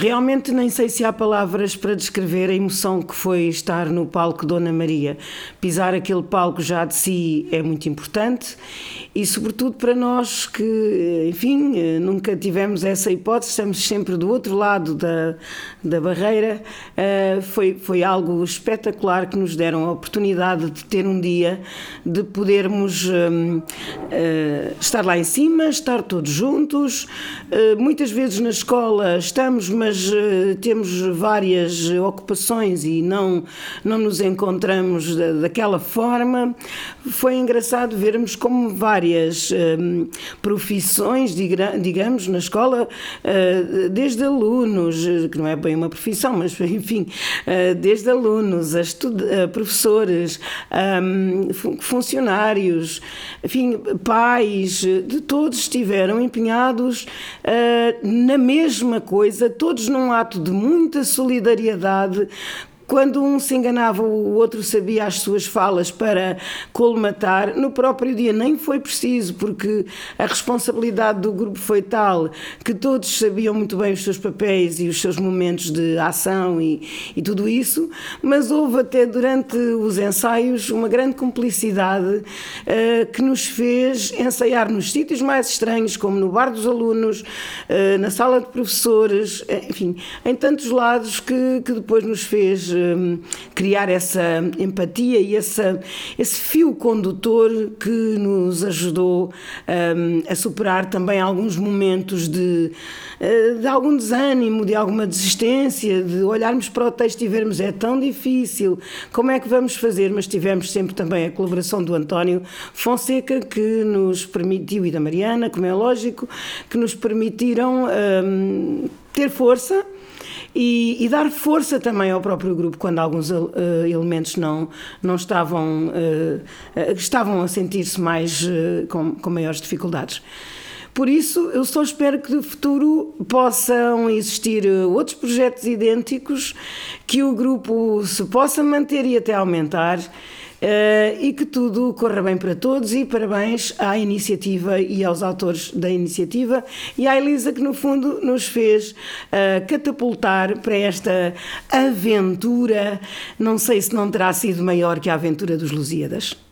Realmente nem sei se há palavras para descrever a emoção que foi estar no palco Dona Maria. Pisar aquele palco já de si é muito importante e, sobretudo, para nós que, enfim, nunca tivemos essa hipótese, estamos sempre do outro lado da, da barreira, eh, foi, foi algo espetacular que nos deram a oportunidade de ter um dia de podermos hum, eh, estar lá em cima, estar todos juntos. Eh, muitas vezes na escola estamos, mas mas uh, temos várias ocupações e não, não nos encontramos da, daquela forma. Foi engraçado vermos como várias uh, profissões, digamos, na escola, uh, desde alunos, que não é bem uma profissão, mas enfim, desde alunos a, professores, um, funcionários, enfim, pais, de todos estiveram empenhados na mesma coisa, todos todos num ato de muita solidariedade quando um se enganava, o outro sabia as suas falas para colmatar. No próprio dia nem foi preciso, porque a responsabilidade do grupo foi tal que todos sabiam muito bem os seus papéis e os seus momentos de ação e, e tudo isso, mas houve até durante os ensaios uma grande cumplicidade uh, que nos fez ensaiar nos sítios mais estranhos, como no bar dos alunos, uh, na sala de professores, enfim, em tantos lados que, que depois nos fez um, criar essa empatia e essa, esse fio condutor que nos ajudou um, a superar também alguns momentos de, uh, de algum desânimo, de alguma desistência, de olharmos para o texto e vermos é tão difícil, como é que vamos fazer? Mas tivemos sempre também a colaboração do António Fonseca que nos permitiu, e da Mariana, como é lógico, que nos permitiram um, ter força e, e, dar força também ao próprio grupo quando alguns uh, elementos não, não estavam, uh, uh, estavam a sentir-se mais com, com maiores dificuldades. Por isso, eu só espero que no futuro possam existir outros projetos idênticos, que o grupo se possa manter e até aumentar Uh, e que tudo corra bem para todos e parabéns à iniciativa e aos autores da iniciativa e à Elisa que no fundo nos fez uh, catapultar para esta aventura, não sei se não terá sido maior que a aventura dos Lusíadas.